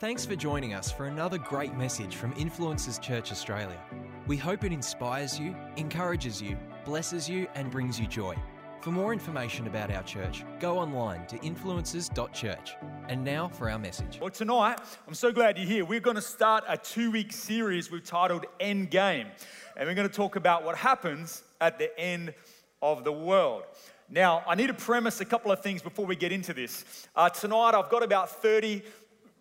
Thanks for joining us for another great message from Influencers Church Australia. We hope it inspires you, encourages you, blesses you, and brings you joy. For more information about our church, go online to influencers.church. And now for our message. Well, tonight, I'm so glad you're here. We're going to start a two week series we've titled End Game. And we're going to talk about what happens at the end of the world. Now, I need to premise a couple of things before we get into this. Uh, tonight, I've got about 30,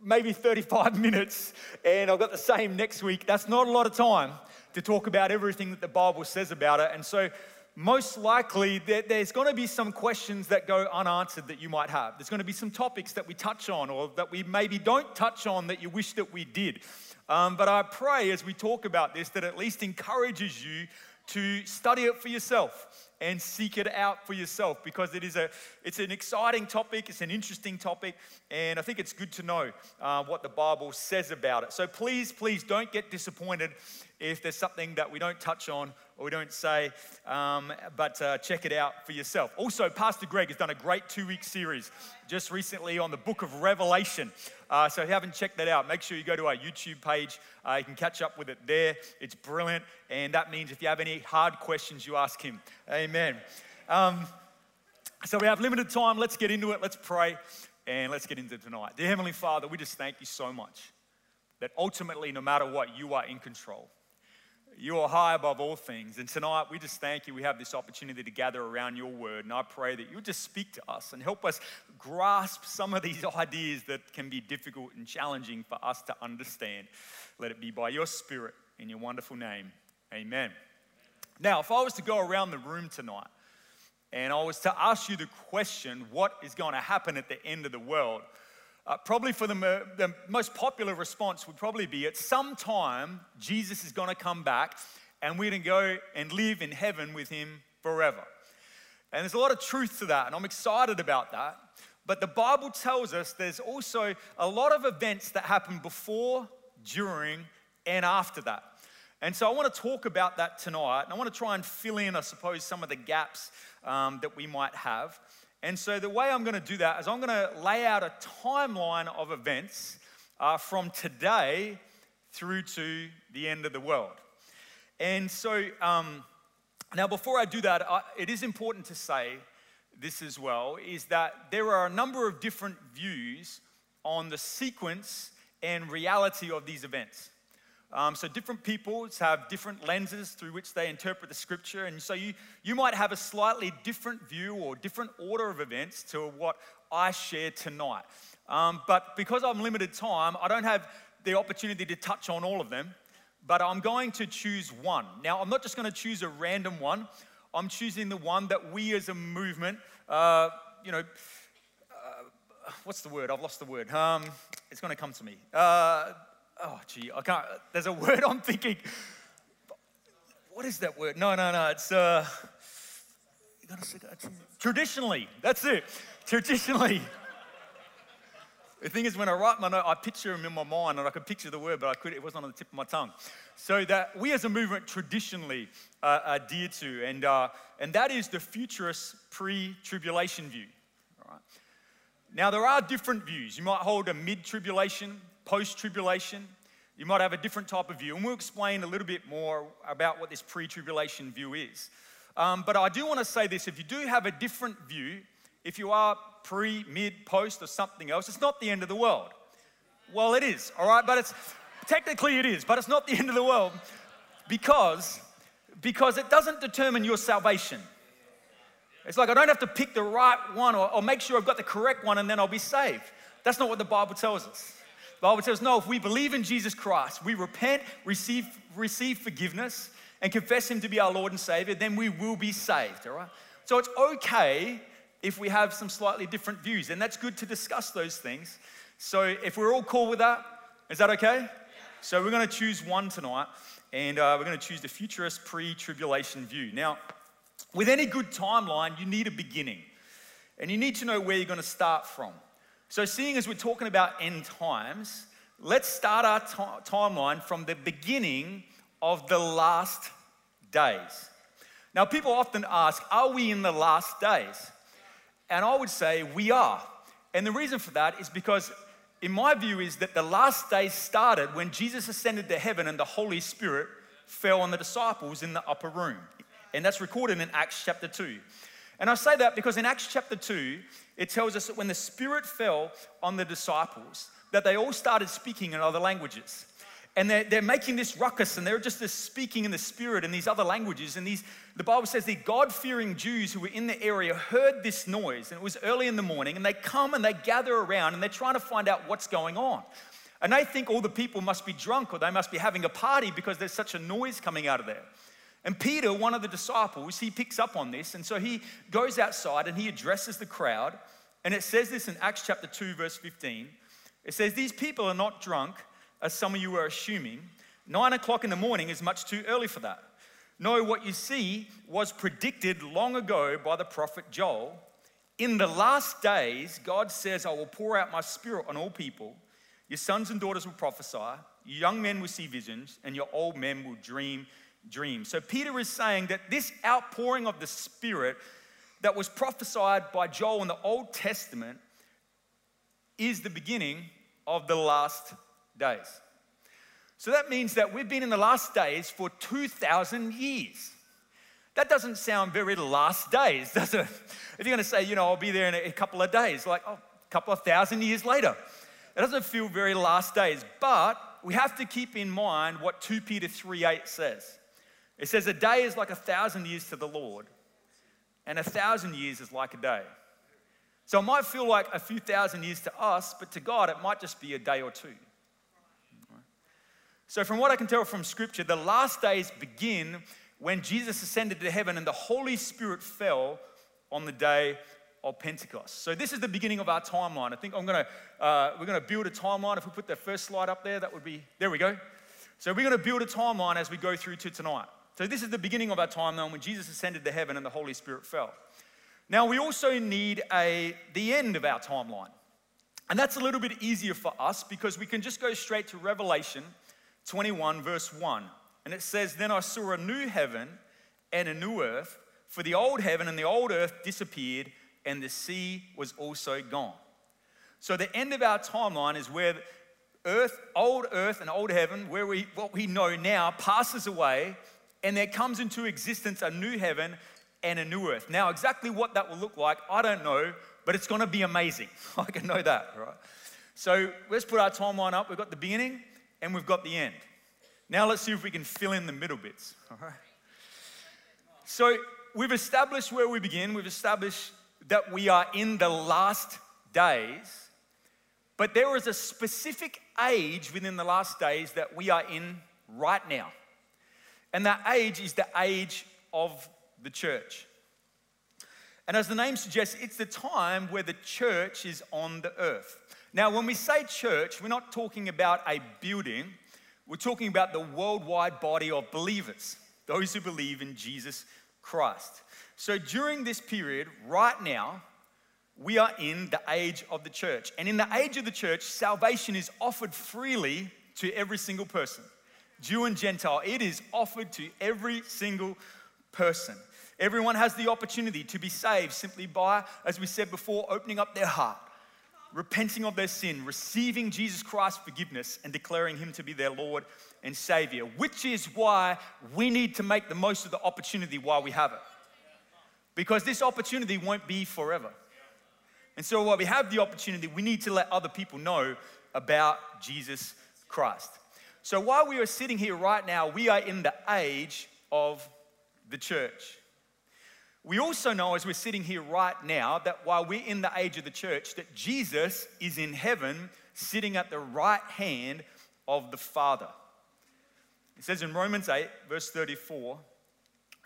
maybe 35 minutes, and I've got the same next week. That's not a lot of time to talk about everything that the Bible says about it. And so, most likely, there's going to be some questions that go unanswered that you might have. There's going to be some topics that we touch on or that we maybe don't touch on that you wish that we did. Um, but I pray as we talk about this that at least encourages you to study it for yourself and seek it out for yourself because it is a it's an exciting topic it's an interesting topic and i think it's good to know uh, what the bible says about it. So please please don't get disappointed if there's something that we don't touch on or we don't say, um, but uh, check it out for yourself. Also, Pastor Greg has done a great two week series just recently on the book of Revelation. Uh, so if you haven't checked that out, make sure you go to our YouTube page. Uh, you can catch up with it there. It's brilliant. And that means if you have any hard questions, you ask him. Amen. Um, so we have limited time. Let's get into it. Let's pray and let's get into tonight. Dear Heavenly Father, we just thank you so much that ultimately, no matter what, you are in control. You are high above all things. And tonight, we just thank you. We have this opportunity to gather around your word. And I pray that you'll just speak to us and help us grasp some of these ideas that can be difficult and challenging for us to understand. Let it be by your spirit in your wonderful name. Amen. Now, if I was to go around the room tonight and I was to ask you the question, what is going to happen at the end of the world? Uh, probably for the, the most popular response would probably be at some time, Jesus is going to come back and we're going to go and live in heaven with him forever. And there's a lot of truth to that, and I'm excited about that. But the Bible tells us there's also a lot of events that happen before, during, and after that. And so I want to talk about that tonight, and I want to try and fill in, I suppose, some of the gaps um, that we might have. And so, the way I'm going to do that is I'm going to lay out a timeline of events uh, from today through to the end of the world. And so, um, now before I do that, I, it is important to say this as well is that there are a number of different views on the sequence and reality of these events. Um, so different peoples have different lenses through which they interpret the scripture. And so you, you might have a slightly different view or different order of events to what I share tonight. Um, but because I'm limited time, I don't have the opportunity to touch on all of them. But I'm going to choose one. Now, I'm not just going to choose a random one. I'm choosing the one that we as a movement, uh, you know, uh, what's the word? I've lost the word. Um, it's going to come to me. Uh, oh, gee, I can't. There's a word I'm thinking. What is that word? No, no, no. It's uh, traditionally. That's it. Traditionally. The thing is, when I write my note, I picture them in my mind, and I could picture the word, but I could it wasn't on the tip of my tongue. So that we, as a movement, traditionally uh, adhere to, and uh, and that is the futurist pre-tribulation view. All right. Now there are different views. You might hold a mid-tribulation post tribulation, you might have a different type of view. And we'll explain a little bit more about what this pre tribulation view is. Um, but I do want to say this if you do have a different view, if you are pre, mid, post, or something else, it's not the end of the world. Well, it is, all right? But it's technically it is, but it's not the end of the world because, because it doesn't determine your salvation. It's like I don't have to pick the right one or, or make sure I've got the correct one and then I'll be saved. That's not what the Bible tells us. The Bible says, no, if we believe in Jesus Christ, we repent, receive, receive forgiveness, and confess Him to be our Lord and Savior, then we will be saved, all right? So it's okay if we have some slightly different views, and that's good to discuss those things. So if we're all cool with that, is that okay? So we're going to choose one tonight, and uh, we're going to choose the futurist pre tribulation view. Now, with any good timeline, you need a beginning, and you need to know where you're going to start from. So, seeing as we're talking about end times, let's start our t- timeline from the beginning of the last days. Now, people often ask, Are we in the last days? And I would say we are. And the reason for that is because in my view, is that the last days started when Jesus ascended to heaven and the Holy Spirit fell on the disciples in the upper room. And that's recorded in Acts chapter 2. And I say that because in Acts chapter 2, it tells us that when the Spirit fell on the disciples, that they all started speaking in other languages. And they're, they're making this ruckus and they're just this speaking in the Spirit in these other languages. And these, the Bible says the God fearing Jews who were in the area heard this noise. And it was early in the morning. And they come and they gather around and they're trying to find out what's going on. And they think all the people must be drunk or they must be having a party because there's such a noise coming out of there. And Peter, one of the disciples, he picks up on this. And so he goes outside and he addresses the crowd. And it says this in Acts chapter 2, verse 15. It says, These people are not drunk, as some of you are assuming. Nine o'clock in the morning is much too early for that. No, what you see was predicted long ago by the prophet Joel. In the last days, God says, I will pour out my spirit on all people. Your sons and daughters will prophesy, your young men will see visions, and your old men will dream dreams. So Peter is saying that this outpouring of the Spirit that was prophesied by Joel in the Old Testament is the beginning of the last days. So that means that we've been in the last days for 2,000 years. That doesn't sound very last days, does it? If you're going to say, you know, I'll be there in a couple of days, like oh, a couple of thousand years later, it doesn't feel very last days. But we have to keep in mind what 2 Peter 3:8 says. It says, A day is like a thousand years to the Lord, and a thousand years is like a day. So it might feel like a few thousand years to us, but to God, it might just be a day or two. So, from what I can tell from Scripture, the last days begin when Jesus ascended to heaven and the Holy Spirit fell on the day of Pentecost. So, this is the beginning of our timeline. I think I'm gonna, uh, we're gonna build a timeline. If we put the first slide up there, that would be, there we go. So, we're gonna build a timeline as we go through to tonight. So, this is the beginning of our timeline when Jesus ascended to heaven and the Holy Spirit fell. Now, we also need a, the end of our timeline. And that's a little bit easier for us because we can just go straight to Revelation 21, verse 1. And it says, Then I saw a new heaven and a new earth, for the old heaven and the old earth disappeared, and the sea was also gone. So, the end of our timeline is where earth, old earth and old heaven, where we, what we know now, passes away, and there comes into existence a new heaven and a new earth. Now, exactly what that will look like, I don't know, but it's going to be amazing. I can know that, right? So let's put our timeline up. We've got the beginning and we've got the end. Now let's see if we can fill in the middle bits. All right. So we've established where we begin. We've established that we are in the last days, but there is a specific age within the last days that we are in right now. And that age is the age of the church. And as the name suggests, it's the time where the church is on the earth. Now, when we say church, we're not talking about a building, we're talking about the worldwide body of believers, those who believe in Jesus Christ. So during this period, right now, we are in the age of the church. And in the age of the church, salvation is offered freely to every single person. Jew and Gentile, it is offered to every single person. Everyone has the opportunity to be saved simply by, as we said before, opening up their heart, repenting of their sin, receiving Jesus Christ's forgiveness, and declaring Him to be their Lord and Savior, which is why we need to make the most of the opportunity while we have it. Because this opportunity won't be forever. And so, while we have the opportunity, we need to let other people know about Jesus Christ. So while we are sitting here right now, we are in the age of the church. We also know as we're sitting here right now that while we're in the age of the church, that Jesus is in heaven sitting at the right hand of the Father. It says in Romans 8, verse 34,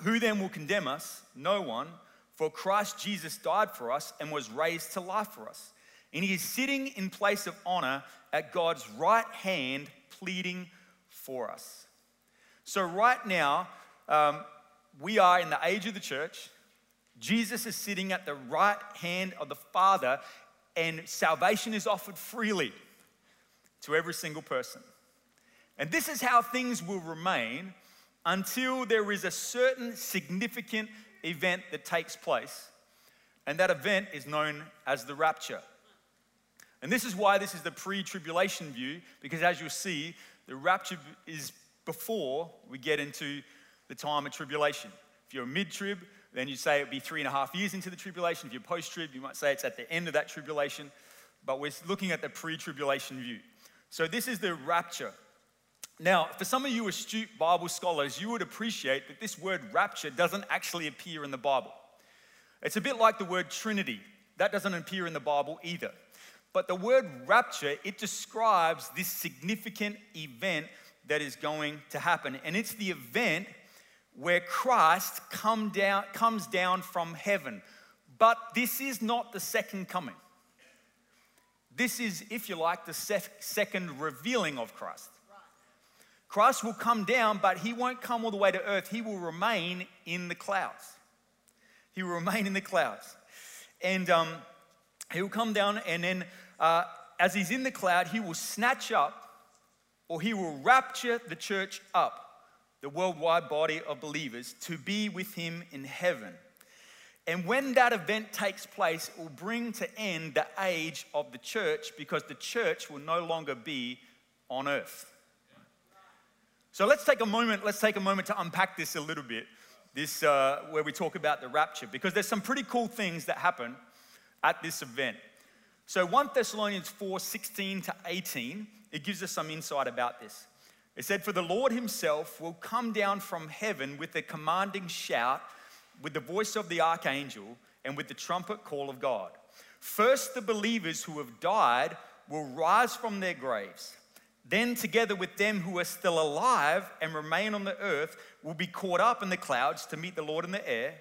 Who then will condemn us? No one, for Christ Jesus died for us and was raised to life for us. And he is sitting in place of honor at God's right hand pleading for us. So, right now, um, we are in the age of the church. Jesus is sitting at the right hand of the Father, and salvation is offered freely to every single person. And this is how things will remain until there is a certain significant event that takes place. And that event is known as the rapture. And this is why this is the pre tribulation view, because as you'll see, the rapture is before we get into the time of tribulation. If you're mid trib, then you say it'd be three and a half years into the tribulation. If you're post trib, you might say it's at the end of that tribulation. But we're looking at the pre tribulation view. So this is the rapture. Now, for some of you astute Bible scholars, you would appreciate that this word rapture doesn't actually appear in the Bible. It's a bit like the word Trinity. That doesn't appear in the Bible either. But the word rapture, it describes this significant event that is going to happen. And it's the event where Christ come down, comes down from heaven. But this is not the second coming. This is, if you like, the second revealing of Christ. Christ will come down, but he won't come all the way to earth. He will remain in the clouds. He will remain in the clouds. And um, he will come down, and then uh, as he's in the cloud, he will snatch up or he will rapture the church up, the worldwide body of believers, to be with him in heaven. And when that event takes place, it will bring to end the age of the church because the church will no longer be on earth. So let's take a moment, let's take a moment to unpack this a little bit. This uh, where we talk about the rapture, because there's some pretty cool things that happen at this event. So 1 Thessalonians 4, 16 to 18, it gives us some insight about this. It said, For the Lord himself will come down from heaven with a commanding shout with the voice of the archangel and with the trumpet call of God. First, the believers who have died will rise from their graves. Then, together with them who are still alive and remain on the earth, will be caught up in the clouds to meet the Lord in the air.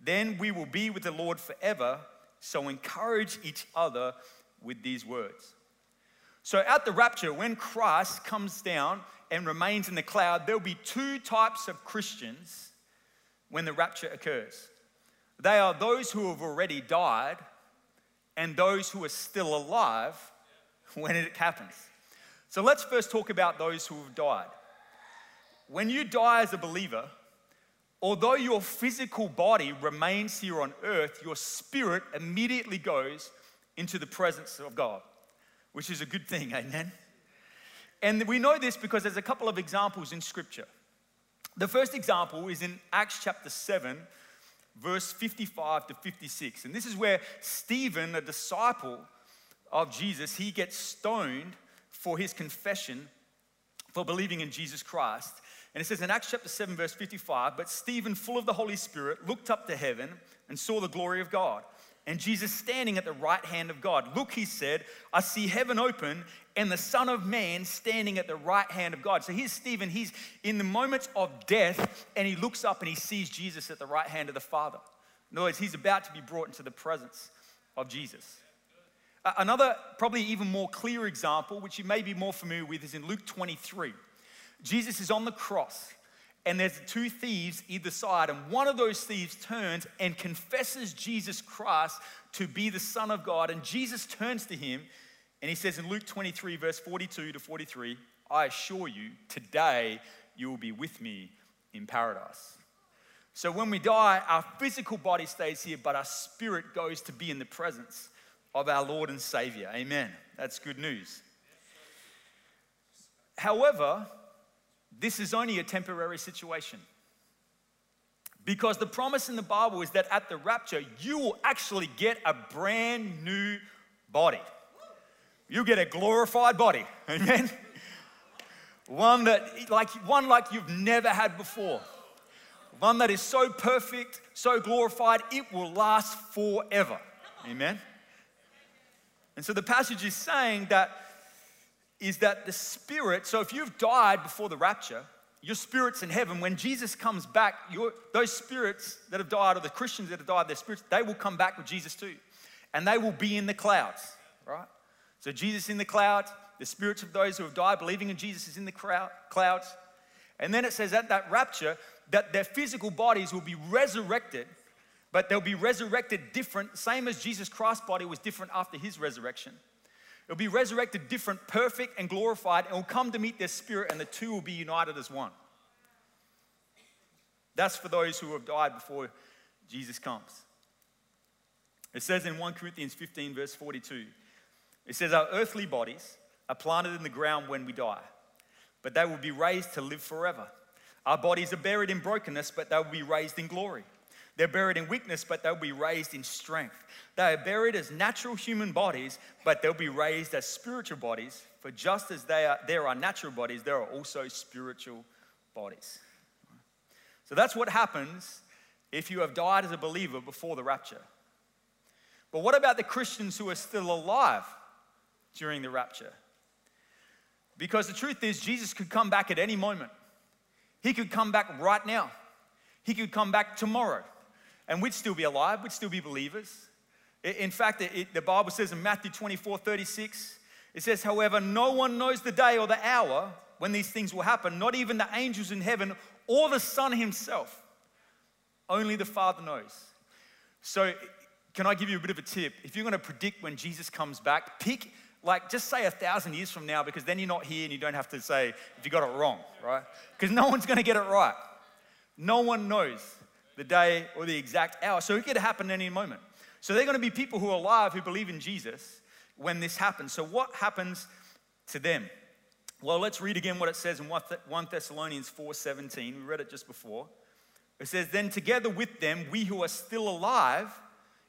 Then we will be with the Lord forever. So, encourage each other with these words. So, at the rapture, when Christ comes down and remains in the cloud, there'll be two types of Christians when the rapture occurs. They are those who have already died and those who are still alive when it happens. So let's first talk about those who have died. When you die as a believer, although your physical body remains here on earth, your spirit immediately goes into the presence of God, which is a good thing, amen? And we know this because there's a couple of examples in Scripture. The first example is in Acts chapter 7, verse 55 to 56. And this is where Stephen, a disciple of Jesus, he gets stoned for his confession for believing in Jesus Christ. And it says in Acts chapter 7, verse 55, but Stephen, full of the Holy Spirit, looked up to heaven and saw the glory of God and Jesus standing at the right hand of God. Look, he said, I see heaven open and the Son of Man standing at the right hand of God. So here's Stephen, he's in the moments of death and he looks up and he sees Jesus at the right hand of the Father. In other words, he's about to be brought into the presence of Jesus. Another, probably even more clear example, which you may be more familiar with, is in Luke 23. Jesus is on the cross and there's two thieves either side, and one of those thieves turns and confesses Jesus Christ to be the Son of God. And Jesus turns to him and he says in Luke 23, verse 42 to 43, I assure you, today you will be with me in paradise. So when we die, our physical body stays here, but our spirit goes to be in the presence of our Lord and Savior. Amen. That's good news. However, this is only a temporary situation. Because the promise in the Bible is that at the rapture, you will actually get a brand new body. You get a glorified body. Amen. one that like one like you've never had before. One that is so perfect, so glorified, it will last forever. Amen. And so the passage is saying that is that the spirit, so if you've died before the rapture, your spirit's in heaven. When Jesus comes back, your, those spirits that have died, or the Christians that have died, their spirits, they will come back with Jesus too. And they will be in the clouds, right? So Jesus in the clouds, the spirits of those who have died believing in Jesus is in the clouds. And then it says at that rapture that their physical bodies will be resurrected, but they'll be resurrected different, same as Jesus Christ's body was different after his resurrection. It'll be resurrected different, perfect, and glorified, and will come to meet their spirit, and the two will be united as one. That's for those who have died before Jesus comes. It says in 1 Corinthians 15, verse 42 It says, Our earthly bodies are planted in the ground when we die, but they will be raised to live forever. Our bodies are buried in brokenness, but they will be raised in glory. They're buried in weakness, but they'll be raised in strength. They are buried as natural human bodies, but they'll be raised as spiritual bodies. For just as they are, there are natural bodies, there are also spiritual bodies. So that's what happens if you have died as a believer before the rapture. But what about the Christians who are still alive during the rapture? Because the truth is, Jesus could come back at any moment. He could come back right now. He could come back tomorrow and we'd still be alive, we'd still be believers. In fact, it, the Bible says in Matthew 24 36, it says, However, no one knows the day or the hour when these things will happen, not even the angels in heaven or the Son himself. Only the Father knows. So, can I give you a bit of a tip? If you're going to predict when Jesus comes back, pick, like, just say a thousand years from now because then you're not here and you don't have to say if you got it wrong, right? Because no one's going to get it right. No one knows the day, or the exact hour. So it could happen any moment. So they're going to be people who are alive who believe in Jesus when this happens. So what happens to them? Well, let's read again what it says in 1 Thessalonians 4:17. We read it just before. It says, "Then together with them, we who are still alive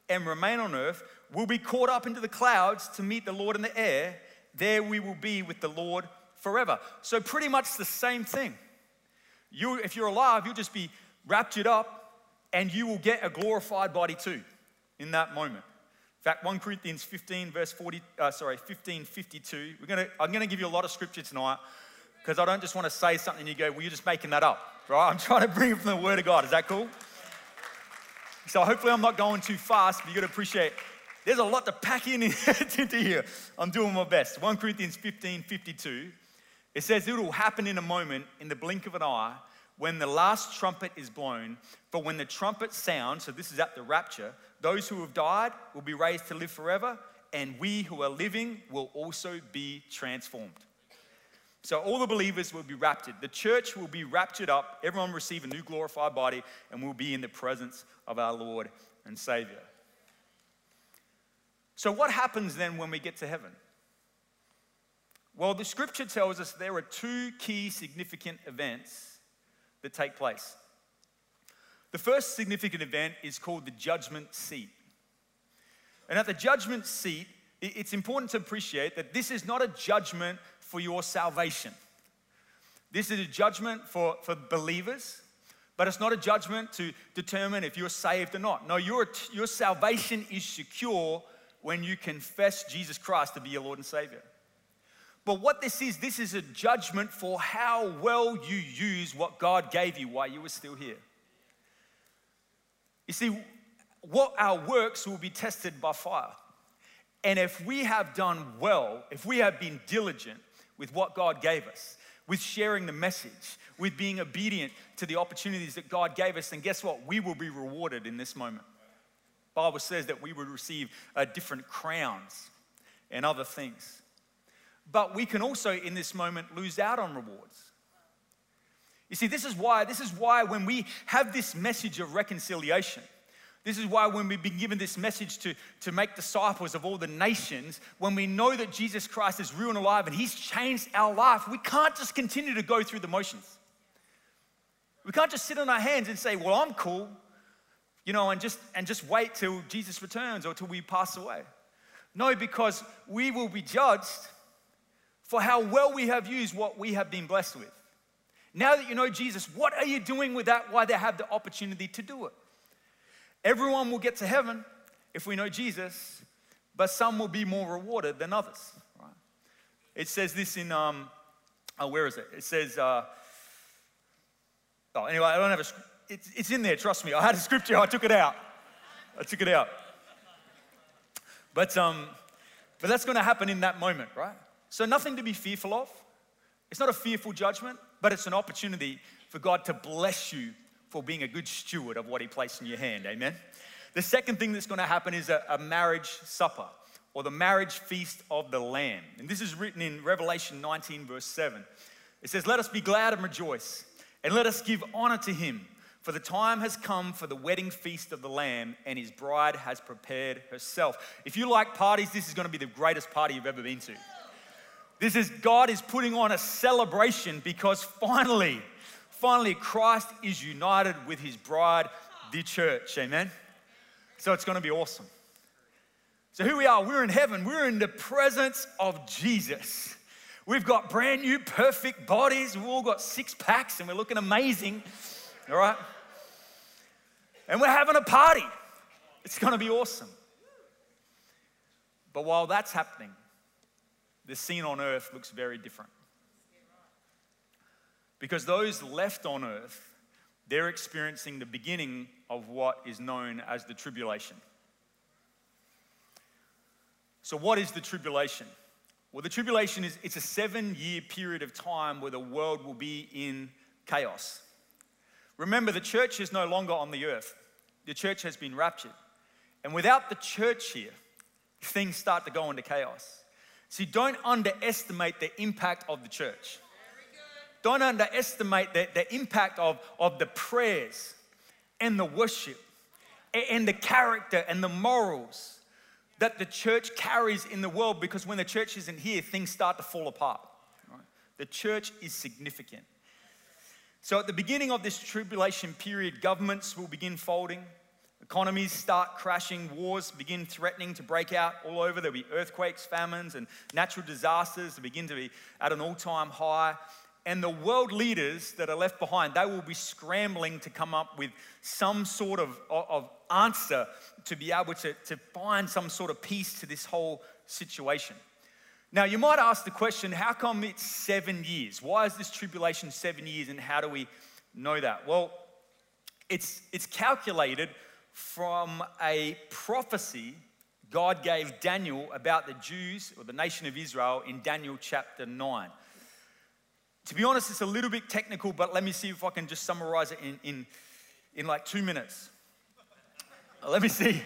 and remain on earth will be caught up into the clouds to meet the Lord in the air. There we will be with the Lord forever." So pretty much the same thing. You, if you're alive, you'll just be raptured up and you will get a glorified body too in that moment. In fact, 1 Corinthians 15, verse 40, uh, sorry, 15, 52. We're gonna, I'm going to give you a lot of scripture tonight because I don't just want to say something and you go, well, you're just making that up, right? I'm trying to bring it from the Word of God. Is that cool? So hopefully I'm not going too fast, but you got to appreciate there's a lot to pack in into here. I'm doing my best. 1 Corinthians 15, 52. It says it will happen in a moment, in the blink of an eye, when the last trumpet is blown, for when the trumpet sounds, so this is at the rapture, those who have died will be raised to live forever, and we who are living will also be transformed. So all the believers will be raptured. The church will be raptured up. Everyone will receive a new glorified body, and we'll be in the presence of our Lord and Savior. So, what happens then when we get to heaven? Well, the scripture tells us there are two key significant events that take place. The first significant event is called the judgment seat. And at the judgment seat, it's important to appreciate that this is not a judgment for your salvation. This is a judgment for, for believers, but it's not a judgment to determine if you're saved or not. No, your, your salvation is secure when you confess Jesus Christ to be your Lord and Savior. But what this is, this is a judgment for how well you use what God gave you while you were still here. You see, what our works will be tested by fire. And if we have done well, if we have been diligent with what God gave us, with sharing the message, with being obedient to the opportunities that God gave us, then guess what? We will be rewarded in this moment. Bible says that we will receive uh, different crowns and other things. But we can also, in this moment, lose out on rewards. You see, this is why, this is why when we have this message of reconciliation, this is why when we've been given this message to, to make disciples of all the nations, when we know that Jesus Christ is real and alive and He's changed our life, we can't just continue to go through the motions. We can't just sit on our hands and say, Well, I'm cool, you know, and just and just wait till Jesus returns or till we pass away. No, because we will be judged for how well we have used what we have been blessed with. Now that you know Jesus, what are you doing with that Why they have the opportunity to do it? Everyone will get to heaven if we know Jesus, but some will be more rewarded than others. Right? It says this in, um, oh, where is it? It says, uh, oh, anyway, I don't have a, it's, it's in there, trust me. I had a scripture, I took it out. I took it out. But, um, but that's going to happen in that moment, right? So, nothing to be fearful of. It's not a fearful judgment, but it's an opportunity for God to bless you for being a good steward of what He placed in your hand. Amen. The second thing that's going to happen is a, a marriage supper or the marriage feast of the Lamb. And this is written in Revelation 19, verse 7. It says, Let us be glad and rejoice, and let us give honor to Him, For the time has come for the wedding feast of the Lamb, and his bride has prepared herself. If you like parties, this is going to be the greatest party you've ever been to. This is God is putting on a celebration because finally, finally, Christ is united with his bride, the church. Amen. So it's going to be awesome. So here we are, we're in heaven, we're in the presence of Jesus. We've got brand new, perfect bodies, we've all got six packs, and we're looking amazing. All right? And we're having a party. It's going to be awesome. But while that's happening, the scene on earth looks very different. Because those left on earth, they're experiencing the beginning of what is known as the tribulation. So, what is the tribulation? Well, the tribulation is it's a seven year period of time where the world will be in chaos. Remember, the church is no longer on the earth, the church has been raptured. And without the church here, things start to go into chaos. See, don't underestimate the impact of the church. Don't underestimate the, the impact of, of the prayers and the worship and the character and the morals that the church carries in the world because when the church isn't here, things start to fall apart. The church is significant. So, at the beginning of this tribulation period, governments will begin folding, economies start crashing, wars begin threatening to break out all over. There'll be earthquakes, famines, and natural disasters that begin to be at an all time high. And the world leaders that are left behind, they will be scrambling to come up with some sort of, of answer to be able to, to find some sort of peace to this whole situation. Now, you might ask the question how come it's seven years? Why is this tribulation seven years, and how do we know that? Well, it's, it's calculated from a prophecy God gave Daniel about the Jews or the nation of Israel in Daniel chapter 9. To be honest, it's a little bit technical, but let me see if I can just summarize it in, in, in like two minutes. Let me see.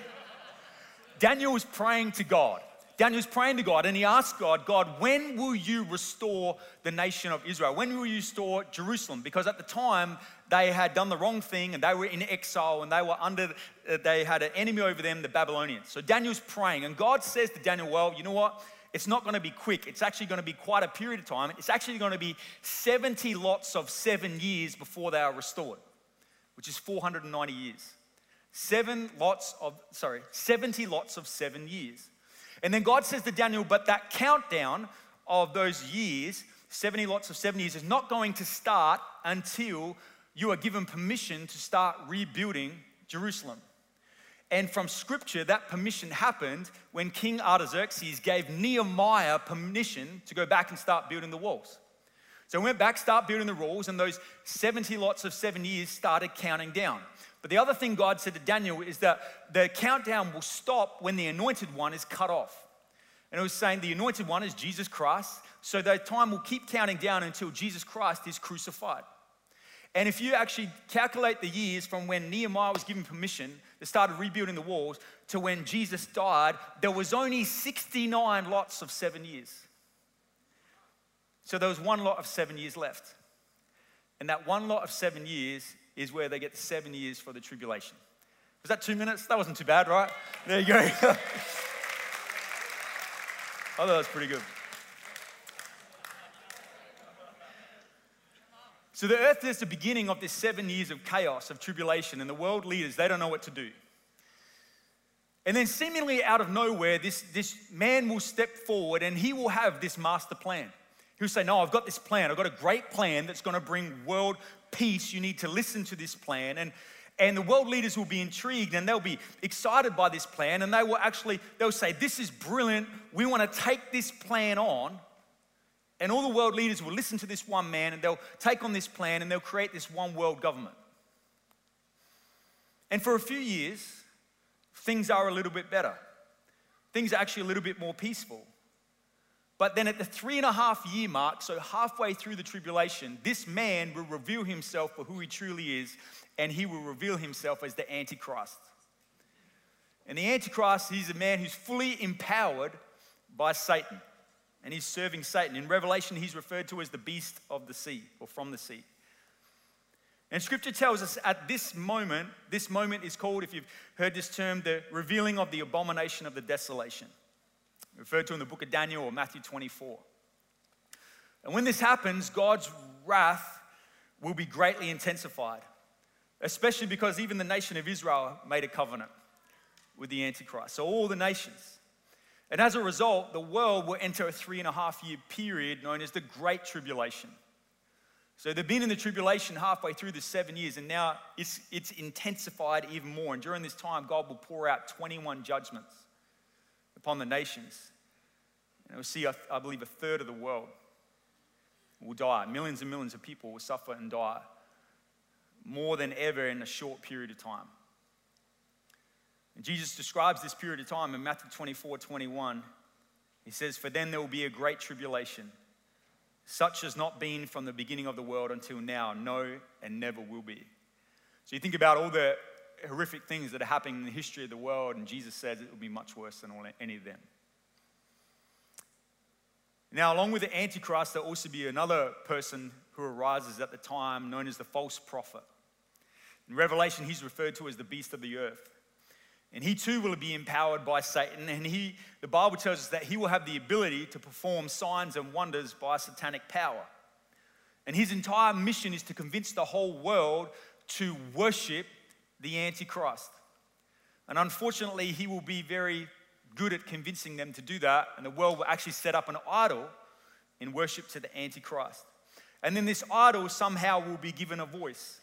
Daniel was praying to God. Daniel was praying to God and he asked God, God, when will you restore the nation of Israel? When will you restore Jerusalem? Because at the time they had done the wrong thing and they were in exile and they were under, they had an enemy over them, the Babylonians. So Daniel's praying and God says to Daniel, well, you know what? It's not going to be quick. It's actually going to be quite a period of time. It's actually going to be 70 lots of seven years before they are restored, which is 490 years. Seven lots of, sorry, 70 lots of seven years. And then God says to Daniel, but that countdown of those years, 70 lots of seven years, is not going to start until you are given permission to start rebuilding Jerusalem. And from scripture, that permission happened when King Artaxerxes gave Nehemiah permission to go back and start building the walls. So he went back, start building the walls, and those 70 lots of seven years started counting down. But the other thing God said to Daniel is that the countdown will stop when the anointed one is cut off. And it was saying the anointed one is Jesus Christ, so the time will keep counting down until Jesus Christ is crucified. And if you actually calculate the years from when Nehemiah was given permission to start rebuilding the walls to when Jesus died, there was only 69 lots of seven years. So there was one lot of seven years left. And that one lot of seven years is where they get seven years for the tribulation. Was that two minutes? That wasn't too bad, right? There you go. I thought that was pretty good. So the earth is the beginning of this seven years of chaos, of tribulation, and the world leaders, they don't know what to do. And then, seemingly out of nowhere, this, this man will step forward and he will have this master plan. He'll say, No, I've got this plan. I've got a great plan that's going to bring world peace, you need to listen to this plan. And, and the world leaders will be intrigued and they'll be excited by this plan and they will actually, they'll say, this is brilliant. We want to take this plan on. And all the world leaders will listen to this one man and they'll take on this plan and they'll create this one world government. And for a few years, things are a little bit better. Things are actually a little bit more peaceful. But then at the three and a half year mark, so halfway through the tribulation, this man will reveal himself for who he truly is, and he will reveal himself as the Antichrist. And the Antichrist, he's a man who's fully empowered by Satan, and he's serving Satan. In Revelation, he's referred to as the beast of the sea or from the sea. And scripture tells us at this moment, this moment is called, if you've heard this term, the revealing of the abomination of the desolation, referred to in the book of Daniel or Matthew 24. And when this happens, God's wrath will be greatly intensified, especially because even the nation of Israel made a covenant with the Antichrist. So, all the nations. And as a result, the world will enter a three and a half year period known as the Great Tribulation. So they've been in the tribulation halfway through the seven years, and now it's, it's intensified even more. And during this time, God will pour out 21 judgments upon the nations. And we'll see, I believe, a third of the world will die. Millions and millions of people will suffer and die more than ever in a short period of time. And Jesus describes this period of time in Matthew 24 21. He says, For then there will be a great tribulation, such as not been from the beginning of the world until now, no, and never will be. So you think about all the horrific things that are happening in the history of the world, and Jesus says it will be much worse than all, any of them. Now, along with the Antichrist, there'll also be another person who arises at the time known as the false prophet. In Revelation, he's referred to as the beast of the earth. And he too will be empowered by Satan. And he, the Bible tells us that he will have the ability to perform signs and wonders by satanic power. And his entire mission is to convince the whole world to worship the Antichrist. And unfortunately, he will be very good at convincing them to do that, and the world will actually set up an idol in worship to the Antichrist. And then this idol somehow will be given a voice,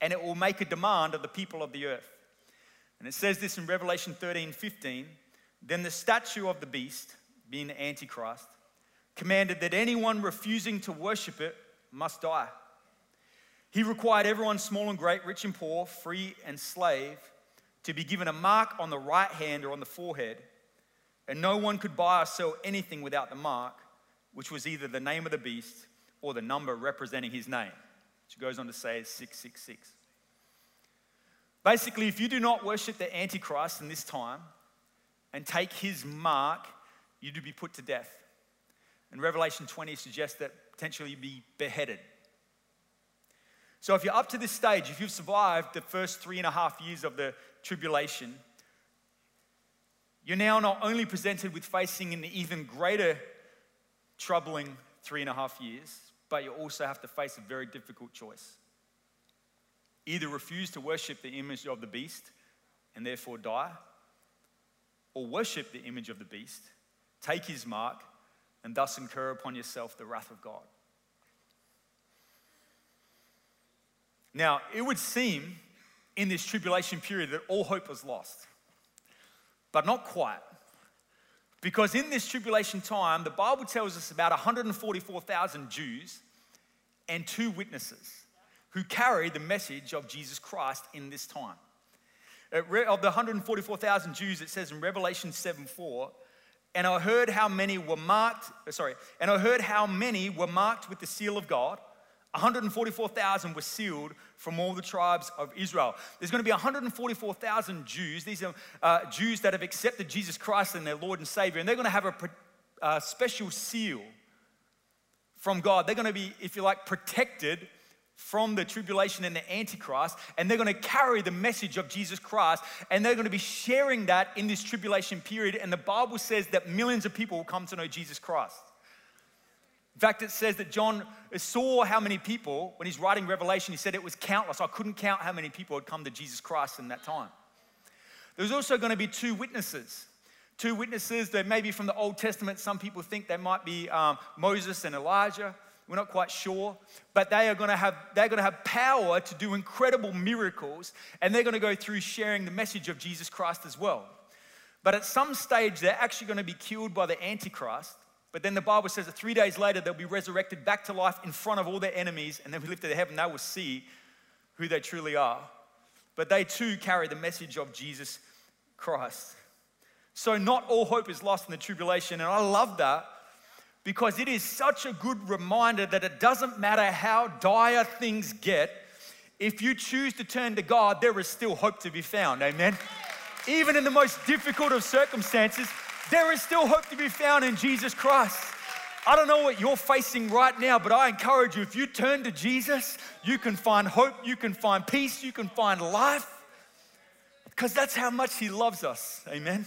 and it will make a demand of the people of the earth. And it says this in Revelation 13 15. Then the statue of the beast, being the Antichrist, commanded that anyone refusing to worship it must die. He required everyone, small and great, rich and poor, free and slave, to be given a mark on the right hand or on the forehead and no one could buy or sell anything without the mark, which was either the name of the beast or the number representing his name, which goes on to say 666. Basically, if you do not worship the Antichrist in this time and take his mark, to be put to death. And Revelation 20 suggests that potentially you'd be beheaded. So, if you're up to this stage, if you've survived the first three and a half years of the tribulation, you're now not only presented with facing an even greater troubling three and a half years, but you also have to face a very difficult choice. Either refuse to worship the image of the beast and therefore die, or worship the image of the beast, take his mark, and thus incur upon yourself the wrath of God. Now, it would seem in this tribulation period that all hope was lost but not quite. Because in this tribulation time, the Bible tells us about 144,000 Jews and two witnesses who carry the message of Jesus Christ in this time. Of the 144,000 Jews, it says in Revelation 7 4, and I heard how many were marked, sorry, and I heard how many were marked with the seal of God 144,000 were sealed from all the tribes of Israel. There's going to be 144,000 Jews. These are uh, Jews that have accepted Jesus Christ and their Lord and Savior, and they're going to have a, a special seal from God. They're going to be, if you like, protected from the tribulation and the Antichrist, and they're going to carry the message of Jesus Christ, and they're going to be sharing that in this tribulation period. And the Bible says that millions of people will come to know Jesus Christ. In fact, it says that John saw how many people, when he's writing Revelation, he said it was countless. I couldn't count how many people had come to Jesus Christ in that time. There's also going to be two witnesses. Two witnesses that maybe from the Old Testament, some people think they might be um, Moses and Elijah. We're not quite sure, but they are going to have they're going to have power to do incredible miracles, and they're going to go through sharing the message of Jesus Christ as well. But at some stage, they're actually going to be killed by the Antichrist, but then the Bible says that three days later, they'll be resurrected back to life in front of all their enemies, and then we lift to heaven, they will see who they truly are. But they too carry the message of Jesus Christ. So, not all hope is lost in the tribulation. And I love that because it is such a good reminder that it doesn't matter how dire things get, if you choose to turn to God, there is still hope to be found. Amen. Even in the most difficult of circumstances, there is still hope to be found in Jesus Christ. I don't know what you're facing right now, but I encourage you if you turn to Jesus, you can find hope, you can find peace, you can find life. Because that's how much He loves us. Amen.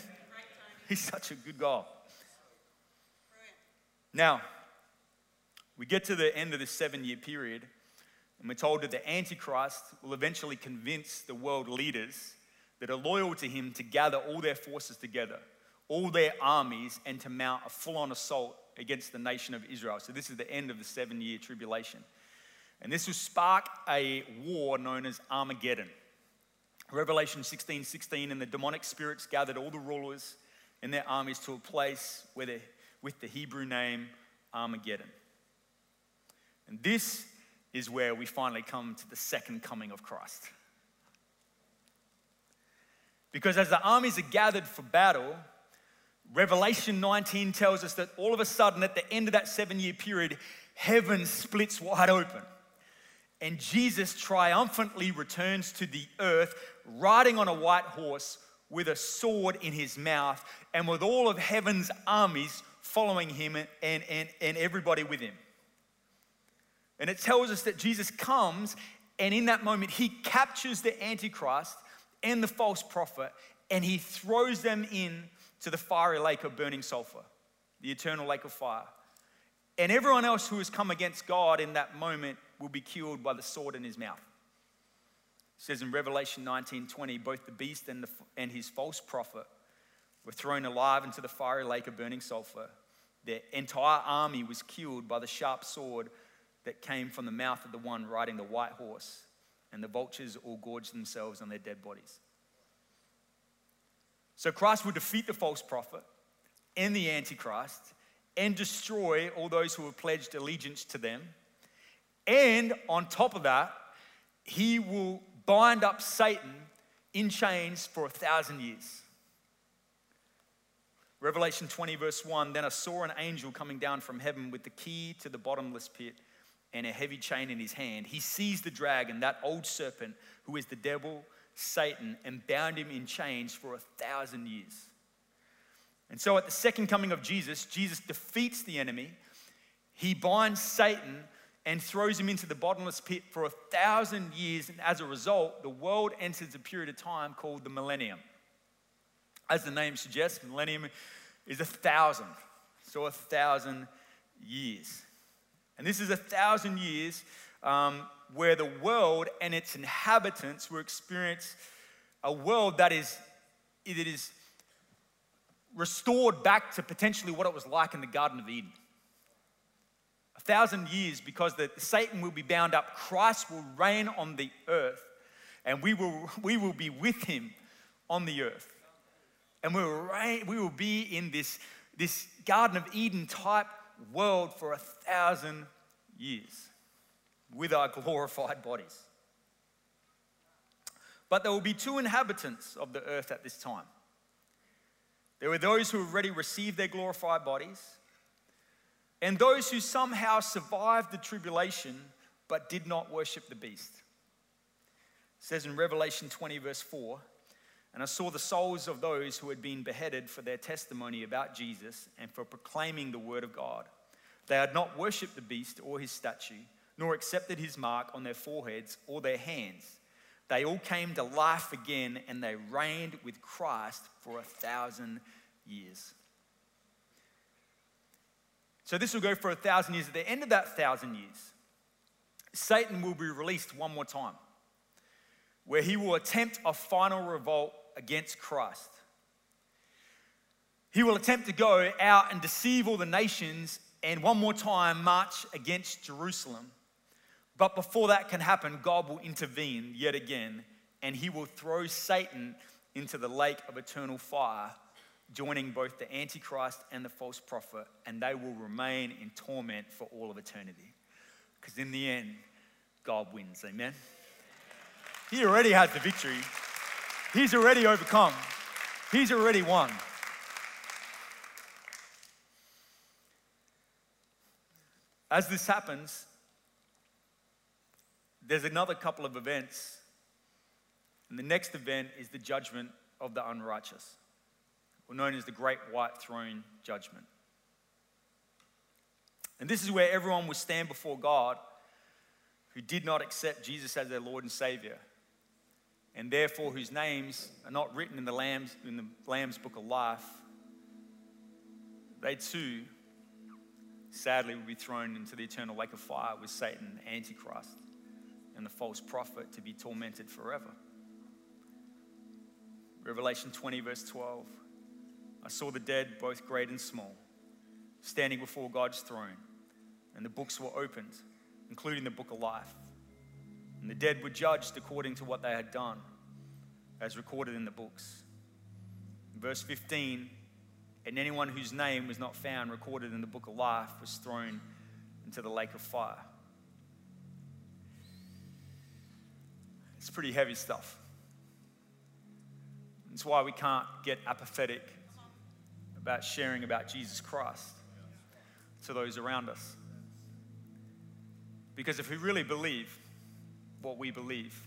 He's such a good God. Now, we get to the end of the seven year period, and we're told that the Antichrist will eventually convince the world leaders that are loyal to him to gather all their forces together, all their armies, and to mount a full on assault against the nation of Israel. So, this is the end of the seven year tribulation. And this will spark a war known as Armageddon. Revelation 16 16, and the demonic spirits gathered all the rulers and their armies to a place where they, with the Hebrew name Armageddon. And this is where we finally come to the second coming of Christ. Because as the armies are gathered for battle, Revelation 19 tells us that all of a sudden, at the end of that seven year period, heaven splits wide open. And Jesus triumphantly returns to the earth, riding on a white horse with a sword in his mouth, and with all of heaven's armies following him and, and, and everybody with him. And it tells us that Jesus comes, and in that moment, he captures the Antichrist and the false prophet, and he throws them in to the fiery lake of burning sulfur, the eternal lake of fire. And everyone else who has come against God in that moment will be killed by the sword in his mouth. It says in Revelation 19:20, both the beast and, the, and his false prophet were thrown alive into the fiery lake of burning sulfur. Their entire army was killed by the sharp sword that came from the mouth of the one riding the white horse, and the vultures all gorged themselves on their dead bodies. So Christ will defeat the false prophet and the Antichrist and destroy all those who have pledged allegiance to them. And on top of that, he will bind up Satan in chains for a thousand years. Revelation 20, verse 1 Then I saw an angel coming down from heaven with the key to the bottomless pit and a heavy chain in his hand. He seized the dragon, that old serpent, who is the devil, Satan, and bound him in chains for a thousand years. And so at the second coming of Jesus, Jesus defeats the enemy. He binds Satan and throws him into the bottomless pit for a thousand years. And as a result, the world enters a period of time called the millennium. As the name suggests, millennium is a thousand. So a thousand years. And this is a thousand years um, where the world and its inhabitants will experience a world that is, that is restored back to potentially what it was like in the Garden of Eden A thousand years because the, Satan will be bound up. Christ will reign on the earth, and we will, we will be with him on the earth. And we will, reign, we will be in this, this Garden of Eden type world for a thousand years with our glorified bodies. But there will be two inhabitants of the earth at this time. There were those who already received their glorified bodies, and those who somehow survived the tribulation but did not worship the beast. It says in Revelation 20, verse 4 And I saw the souls of those who had been beheaded for their testimony about Jesus and for proclaiming the word of God. They had not worshipped the beast or his statue, nor accepted his mark on their foreheads or their hands. They all came to life again and they reigned with Christ for a thousand years. So this will go for a thousand years. At the end of that thousand years, Satan will be released one more time, where he will attempt a final revolt against Christ. He will attempt to go out and deceive all the nations and one more time march against Jerusalem. But before that can happen, God will intervene yet again and he will throw Satan into the lake of eternal fire joining both the Antichrist and the false prophet, and they will remain in torment for all of eternity. Because in the end, God wins. Amen? He already has the victory, He's already overcome, He's already won. As this happens, there's another couple of events. And the next event is the judgment of the unrighteous or known as the Great White Throne Judgment. And this is where everyone will stand before God who did not accept Jesus as their Lord and Savior, and therefore whose names are not written in the Lamb's, in the Lamb's book of life. They too, sadly, will be thrown into the eternal lake of fire with Satan, Antichrist, and the false prophet to be tormented forever. Revelation 20, verse 12. I saw the dead, both great and small, standing before God's throne, and the books were opened, including the book of life. And the dead were judged according to what they had done, as recorded in the books. Verse 15 And anyone whose name was not found recorded in the book of life was thrown into the lake of fire. It's pretty heavy stuff. That's why we can't get apathetic about sharing about Jesus Christ to those around us. Because if we really believe what we believe,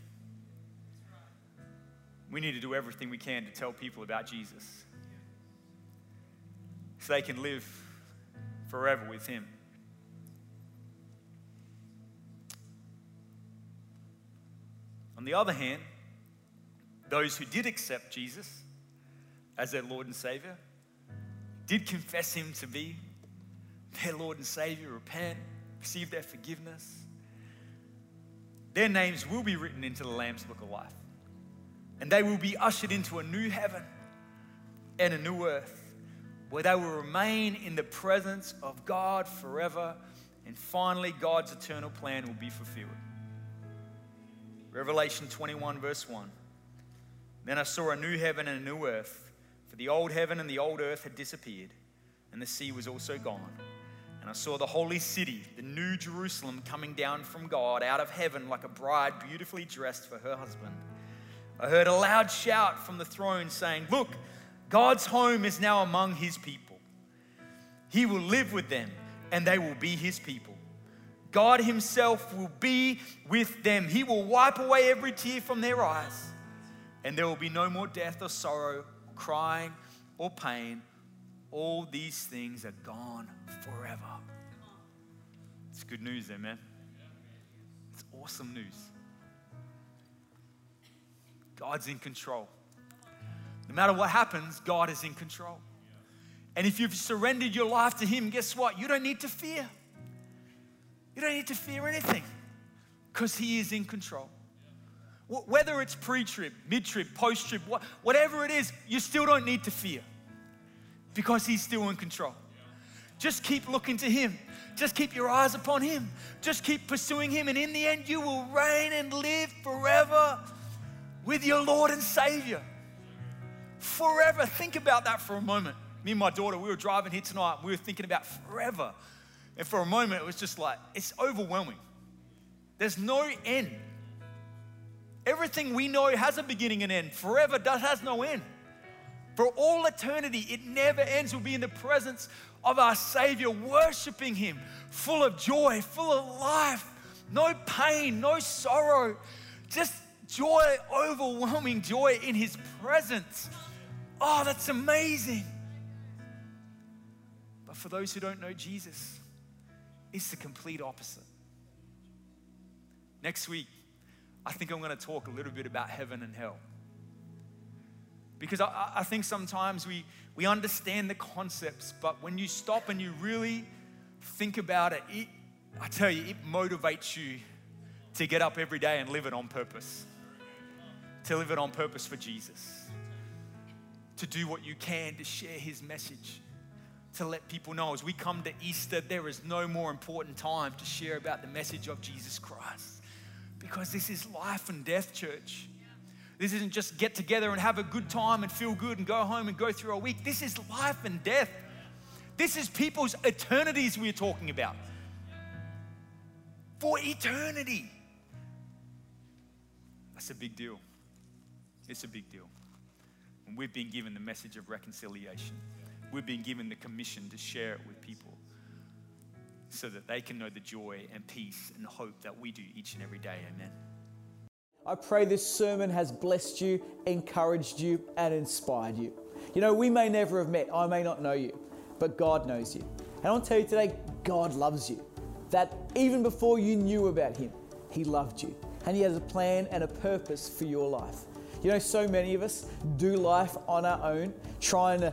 we need to do everything we can to tell people about Jesus so they can live forever with Him. On the other hand, those who did accept Jesus as their Lord and Savior, did confess Him to be their Lord and Savior, repent, receive their forgiveness, their names will be written into the Lamb's Book of Life. And they will be ushered into a new heaven and a new earth where they will remain in the presence of God forever. And finally, God's eternal plan will be fulfilled. Revelation 21, verse 1. Then I saw a new heaven and a new earth, for the old heaven and the old earth had disappeared, and the sea was also gone. And I saw the holy city, the new Jerusalem, coming down from God out of heaven like a bride beautifully dressed for her husband. I heard a loud shout from the throne saying, Look, God's home is now among his people. He will live with them, and they will be his people. God himself will be with them. He will wipe away every tear from their eyes and there will be no more death or sorrow, crying or pain. All these things are gone forever. It's good news, amen. It's awesome news. God's in control. No matter what happens, God is in control. And if you've surrendered your life to Him, guess what? You don't need to fear. You don't need to fear anything because He is in control whether it's pre trib, mid trib, post trib, whatever it is, you still don't need to fear because He's still in control. Just keep looking to Him. Just keep your eyes upon Him. Just keep pursuing Him. And in the end, you will reign and live forever with your Lord and Savior. Forever. Think about that for a moment. Me and my daughter, we were driving here tonight. We were thinking about forever. And for a moment, it was just like, it's overwhelming. There's no end Everything we know has a beginning and end. Forever does has no end. For all eternity, it never ends. We'll be in the presence of our Savior, worshiping Him, full of joy, full of life, no pain, no sorrow, just joy, overwhelming joy in His presence. Oh, that's amazing. But for those who don't know Jesus, it's the complete opposite. Next week, I think I'm going to talk a little bit about heaven and hell. Because I, I, think sometimes we, we understand the concepts, but when you stop and you really think about it, it, I tell you, it motivates you to get up every day and live it on purpose. To live it on purpose for Jesus. To do what you can to share his message. To let people know as we come to Easter, there is no more important time to share about the message of Jesus Christ. Because this is life and death, church. This isn't just get together and have a good time and feel good and go home and go through a week. This is life and death. This is people's eternities we're talking about. For eternity. That's a big deal. It's a big deal. And we've been given the message of reconciliation. We've been given the commission to share it with people so that they can know the joy and peace and hope that we do each and every day. Amen. I pray this sermon has blessed you, encouraged you, and inspired you. You know, we may never have met, I may not know you, but God knows you. And I want to tell you today, God loves you. That even before you knew about Him, He loved you. And He has a plan and a purpose for your life. You know, so many of us do life on our own, trying to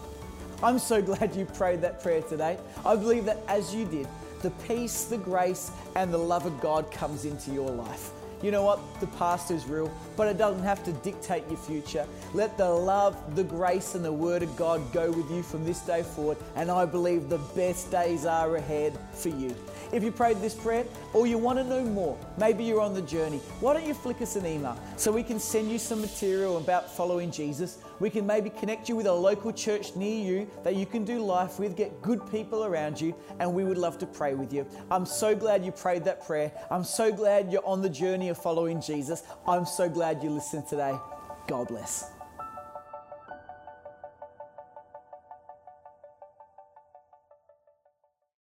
I'm so glad you prayed that prayer today. I believe that as you did, the peace, the grace, and the love of God comes into your life. You know what? The past is real, but it doesn't have to dictate your future. Let the love, the grace, and the Word of God go with you from this day forward, and I believe the best days are ahead for you. If you prayed this prayer or you want to know more, maybe you're on the journey, why don't you flick us an email so we can send you some material about following Jesus? We can maybe connect you with a local church near you that you can do life with, get good people around you, and we would love to pray with you. I'm so glad you prayed that prayer. I'm so glad you're on the journey of following Jesus. I'm so glad you listened today. God bless.